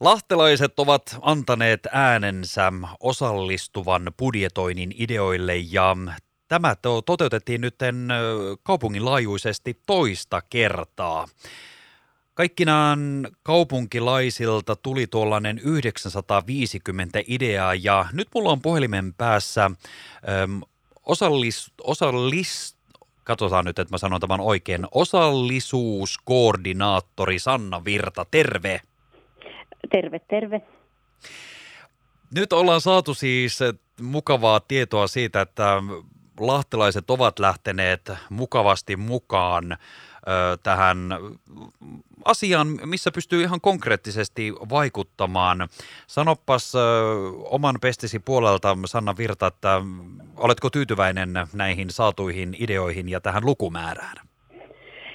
Lahtelaiset ovat antaneet äänensä osallistuvan budjetoinnin ideoille ja tämä toteutettiin nyt kaupungin laajuisesti toista kertaa. Kaikkinaan kaupunkilaisilta tuli tuollainen 950 ideaa ja nyt mulla on puhelimen päässä osallis, osallis, katsotaan nyt, että mä sanon tämän oikein, osallisuuskoordinaattori Sanna Virta, terve. Terve, terve. Nyt ollaan saatu siis mukavaa tietoa siitä, että lahtelaiset ovat lähteneet mukavasti mukaan ö, tähän asiaan, missä pystyy ihan konkreettisesti vaikuttamaan. Sanopas ö, oman pestisi puolelta, Sanna Virta, että oletko tyytyväinen näihin saatuihin ideoihin ja tähän lukumäärään?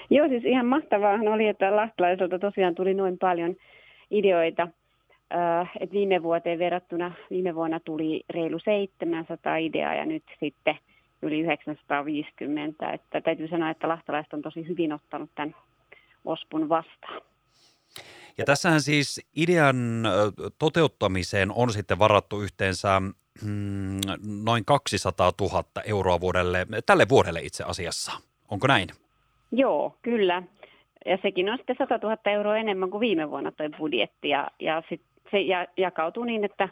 Joo, siis ihan mahtavaa oli, että lahtelaiselta tosiaan tuli noin paljon – ideoita. Et viime vuoteen verrattuna, viime vuonna tuli reilu 700 ideaa ja nyt sitten yli 950. Että täytyy sanoa, että lahtalaiset on tosi hyvin ottanut tämän ospun vastaan. Ja tässähän siis idean toteuttamiseen on sitten varattu yhteensä mm, noin 200 000 euroa vuodelle, tälle vuodelle itse asiassa. Onko näin? Joo, kyllä. Ja sekin on sitten 100 000 euroa enemmän kuin viime vuonna tuo budjetti. Ja, ja sit se jakautuu niin, että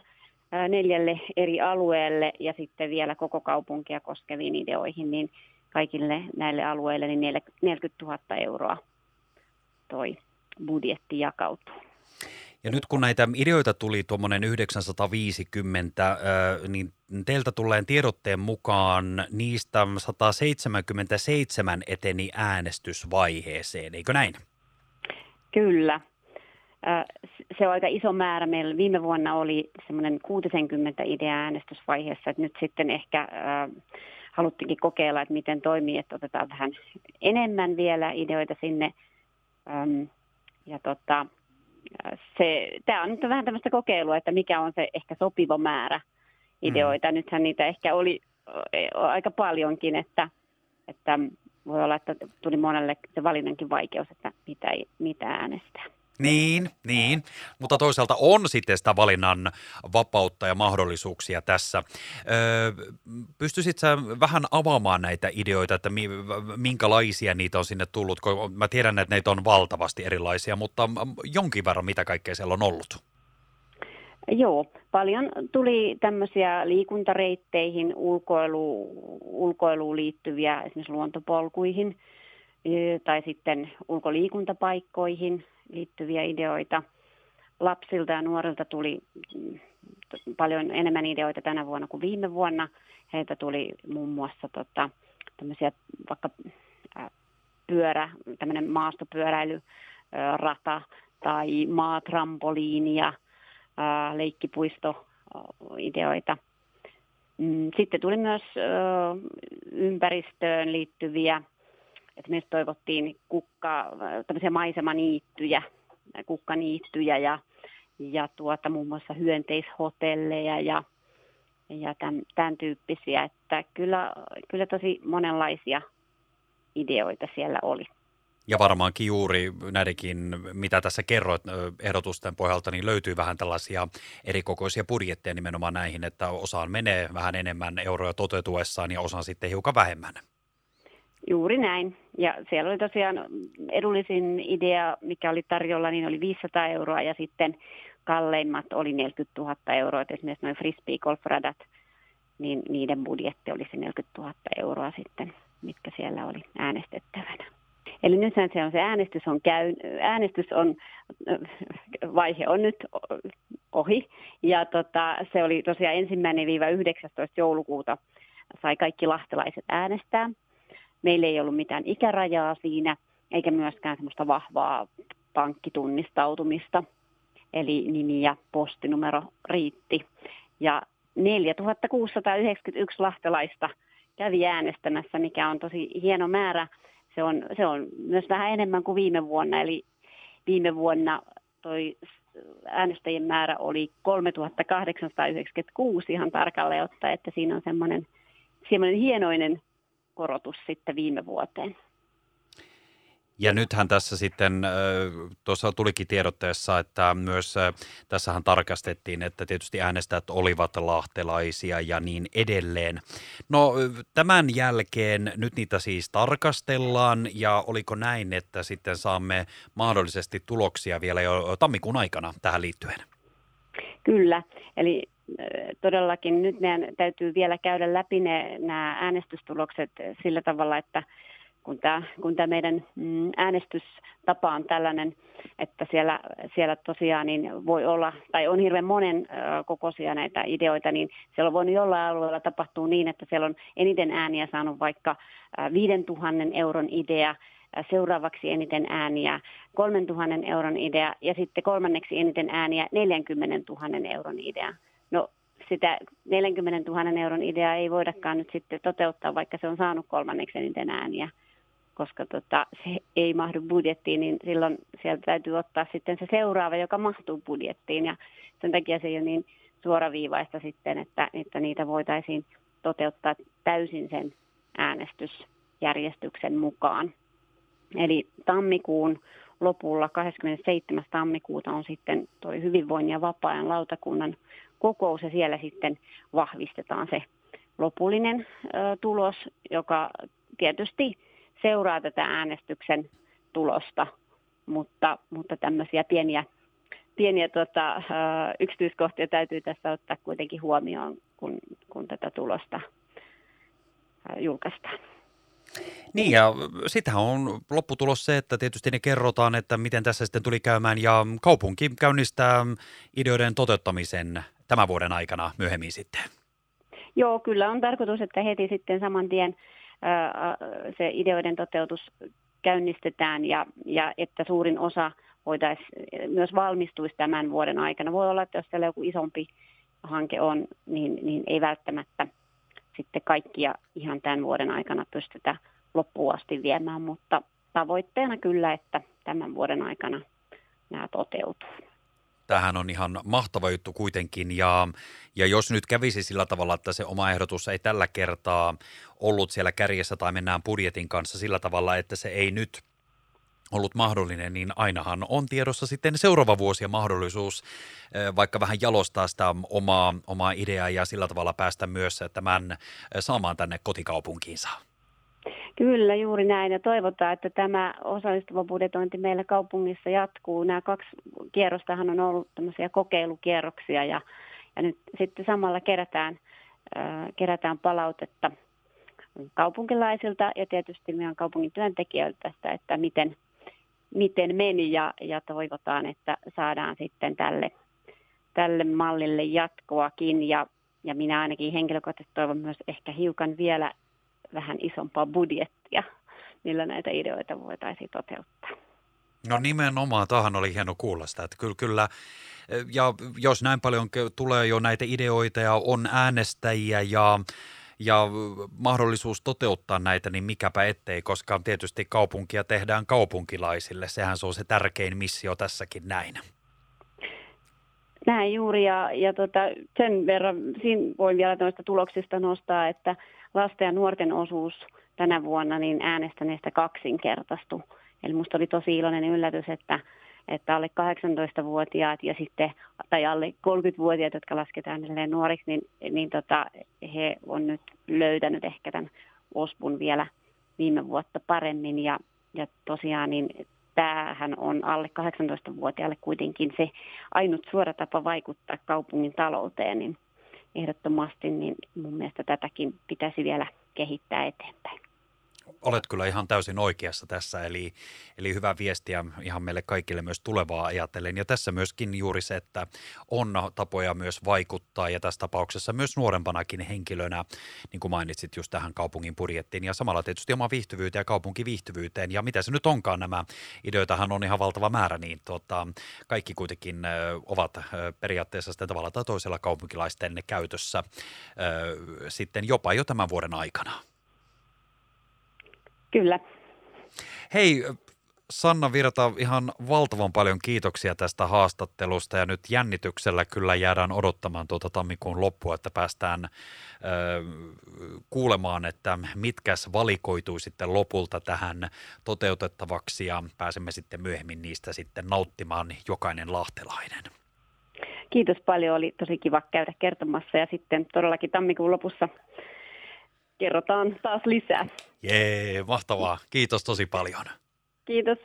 neljälle eri alueelle ja sitten vielä koko kaupunkia koskeviin ideoihin, niin kaikille näille alueille niin 40 000 euroa toi budjetti jakautuu. Ja nyt kun näitä ideoita tuli tuommoinen 950, niin teiltä tulleen tiedotteen mukaan niistä 177 eteni äänestysvaiheeseen, eikö näin? Kyllä. Se on aika iso määrä. Meillä viime vuonna oli semmoinen 60 idea äänestysvaiheessa, että nyt sitten ehkä haluttiinkin kokeilla, että miten toimii, että otetaan vähän enemmän vielä ideoita sinne. Ja tota, se, tämä on nyt vähän tämmöistä kokeilua, että mikä on se ehkä sopiva määrä ideoita. Mm. Nythän niitä ehkä oli aika paljonkin, että, että voi olla, että tuli monelle se valinnankin vaikeus, että mitä, mitä äänestää. Niin, niin, mutta toisaalta on sitten sitä valinnan vapautta ja mahdollisuuksia tässä. Öö, pystyisit sä vähän avaamaan näitä ideoita, että minkälaisia niitä on sinne tullut? Mä tiedän, että näitä on valtavasti erilaisia, mutta jonkin verran mitä kaikkea siellä on ollut? Joo, paljon tuli tämmöisiä liikuntareitteihin, ulkoilu, ulkoiluun liittyviä esimerkiksi luontopolkuihin tai sitten ulkoliikuntapaikkoihin liittyviä ideoita. Lapsilta ja nuorilta tuli mm, paljon enemmän ideoita tänä vuonna kuin viime vuonna. Heiltä tuli muun muassa tota, tämmöisiä vaikka pyörä, tämmöinen maastopyöräilyrata tai maatrampoliinia, leikkipuistoideoita. Mm, sitten tuli myös ympäristöön liittyviä esimerkiksi toivottiin kukka, tämmöisiä maisemaniittyjä, kukkaniittyjä ja, ja tuota, muun muassa hyönteishotelleja ja, ja tämän, tämän tyyppisiä. Että kyllä, kyllä tosi monenlaisia ideoita siellä oli. Ja varmaankin juuri näidenkin, mitä tässä kerroit ehdotusten pohjalta, niin löytyy vähän tällaisia erikokoisia budjetteja nimenomaan näihin, että osaan menee vähän enemmän euroja toteutuessaan ja osaan sitten hiukan vähemmän. Juuri näin. Ja siellä oli tosiaan edullisin idea, mikä oli tarjolla, niin oli 500 euroa ja sitten kalleimmat oli 40 000 euroa. Et esimerkiksi noin frisbee golfradat, niin niiden budjetti oli se 40 000 euroa sitten, mitkä siellä oli äänestettävänä. Eli nyt se on se äänestys on käy, äänestys on, vaihe on nyt ohi. Ja tota, se oli tosiaan ensimmäinen viiva 19. joulukuuta sai kaikki lahtelaiset äänestää. Meillä ei ollut mitään ikärajaa siinä, eikä myöskään semmoista vahvaa pankkitunnistautumista. Eli nimi ja postinumero riitti. Ja 4691 lahtelaista kävi äänestämässä, mikä on tosi hieno määrä. Se on, se on myös vähän enemmän kuin viime vuonna, eli viime vuonna toi äänestäjien määrä oli 3896 ihan tarkalleen ottaen, että siinä on semmoinen, semmoinen hienoinen korotus sitten viime vuoteen. Ja nythän tässä sitten, tuossa tulikin tiedotteessa, että myös tässähän tarkastettiin, että tietysti äänestäjät olivat lahtelaisia ja niin edelleen. No tämän jälkeen nyt niitä siis tarkastellaan ja oliko näin, että sitten saamme mahdollisesti tuloksia vielä jo tammikuun aikana tähän liittyen? Kyllä, eli todellakin nyt meidän täytyy vielä käydä läpi ne, nämä äänestystulokset sillä tavalla, että kun tämä, kun tämä meidän mm, äänestystapa on tällainen, että siellä, siellä tosiaan niin voi olla, tai on hirveän monen kokoisia näitä ideoita, niin siellä on voinut jollain alueella tapahtua niin, että siellä on eniten ääniä saanut vaikka 5000 euron idea, seuraavaksi eniten ääniä 3000 euron idea ja sitten kolmanneksi eniten ääniä 40 000 euron idea. No sitä 40 000 euron ideaa ei voidakaan nyt sitten toteuttaa, vaikka se on saanut kolmanneksi eniten ääniä koska tota, se ei mahdu budjettiin, niin silloin sieltä täytyy ottaa sitten se seuraava, joka mahtuu budjettiin. Ja sen takia se ei ole niin suoraviivaista sitten, että, että niitä voitaisiin toteuttaa täysin sen äänestysjärjestyksen mukaan. Eli tammikuun lopulla 27. tammikuuta on sitten tuo hyvinvoinnin ja vapaa-ajan lautakunnan kokous ja siellä sitten vahvistetaan se lopullinen ö, tulos, joka tietysti seuraa tätä äänestyksen tulosta, mutta, mutta tämmöisiä pieniä, pieniä tota, yksityiskohtia täytyy tässä ottaa kuitenkin huomioon, kun, kun tätä tulosta julkaistaan. Niin ja sitähän on lopputulos se, että tietysti ne kerrotaan, että miten tässä sitten tuli käymään ja kaupunki käynnistää ideoiden toteuttamisen tämän vuoden aikana myöhemmin sitten. Joo, kyllä on tarkoitus, että heti sitten saman tien se ideoiden toteutus käynnistetään ja, ja että suurin osa voitaisiin myös valmistuisi tämän vuoden aikana. Voi olla, että jos siellä joku isompi hanke on, niin, niin ei välttämättä sitten kaikkia ihan tämän vuoden aikana pystytä loppuun asti viemään, mutta tavoitteena kyllä, että tämän vuoden aikana nämä toteutuu. Tämähän on ihan mahtava juttu kuitenkin ja, ja jos nyt kävisi sillä tavalla, että se oma ehdotus ei tällä kertaa ollut siellä kärjessä tai mennään budjetin kanssa sillä tavalla, että se ei nyt ollut mahdollinen, niin ainahan on tiedossa sitten seuraava vuosi ja mahdollisuus vaikka vähän jalostaa sitä omaa, omaa ideaa ja sillä tavalla päästä myös tämän saamaan tänne kotikaupunkiinsa. Kyllä, juuri näin. Ja toivotaan, että tämä osallistuva budjetointi meillä kaupungissa jatkuu. Nämä kaksi kierrostahan on ollut tämmöisiä kokeilukierroksia ja, ja nyt sitten samalla kerätään, äh, kerätään palautetta kaupunkilaisilta ja tietysti meidän kaupungin työntekijöiltä tästä, että miten, miten meni ja, ja toivotaan, että saadaan sitten tälle, tälle mallille jatkoakin ja, ja minä ainakin henkilökohtaisesti toivon myös ehkä hiukan vielä vähän isompaa budjettia, millä näitä ideoita voitaisiin toteuttaa. No nimenomaan, tähän oli hieno kuulla sitä, että kyllä, kyllä ja jos näin paljon tulee jo näitä ideoita ja on äänestäjiä ja, ja mahdollisuus toteuttaa näitä, niin mikäpä ettei, koska tietysti kaupunkia tehdään kaupunkilaisille. Sehän se on se tärkein missio tässäkin näin. Näin juuri ja, ja tota, sen verran siinä voin vielä noista tuloksista nostaa, että lasten ja nuorten osuus tänä vuonna niin äänestäneistä kaksinkertaistui. Eli minusta oli tosi iloinen yllätys, että, että alle 18-vuotiaat ja sitten, tai alle 30-vuotiaat, jotka lasketaan nuoriksi, niin, niin tota, he on nyt löytänyt ehkä tämän ospun vielä viime vuotta paremmin. Ja, ja tosiaan niin tämähän on alle 18-vuotiaalle kuitenkin se ainut suora tapa vaikuttaa kaupungin talouteen, niin ehdottomasti, niin mun mielestä tätäkin pitäisi vielä kehittää eteenpäin olet kyllä ihan täysin oikeassa tässä, eli, eli hyvä viestiä ihan meille kaikille myös tulevaa ajatellen. Ja tässä myöskin juuri se, että on tapoja myös vaikuttaa ja tässä tapauksessa myös nuorempanakin henkilönä, niin kuin mainitsit just tähän kaupungin budjettiin ja samalla tietysti oma viihtyvyyteen ja kaupunkiviihtyvyyteen. Ja mitä se nyt onkaan nämä ideoitahan on ihan valtava määrä, niin tuota, kaikki kuitenkin ovat periaatteessa sitten tavalla tai toisella kaupunkilaisten käytössä sitten jopa jo tämän vuoden aikana. Kyllä. Hei, Sanna Virta, ihan valtavan paljon kiitoksia tästä haastattelusta ja nyt jännityksellä kyllä jäädään odottamaan tuota tammikuun loppua, että päästään ö, kuulemaan, että mitkäs valikoitui sitten lopulta tähän toteutettavaksi ja pääsemme sitten myöhemmin niistä sitten nauttimaan jokainen lahtelainen. Kiitos paljon, oli tosi kiva käydä kertomassa ja sitten todellakin tammikuun lopussa kerrotaan taas lisää. Jee, mahtavaa. Kiitos tosi paljon. Kiitos.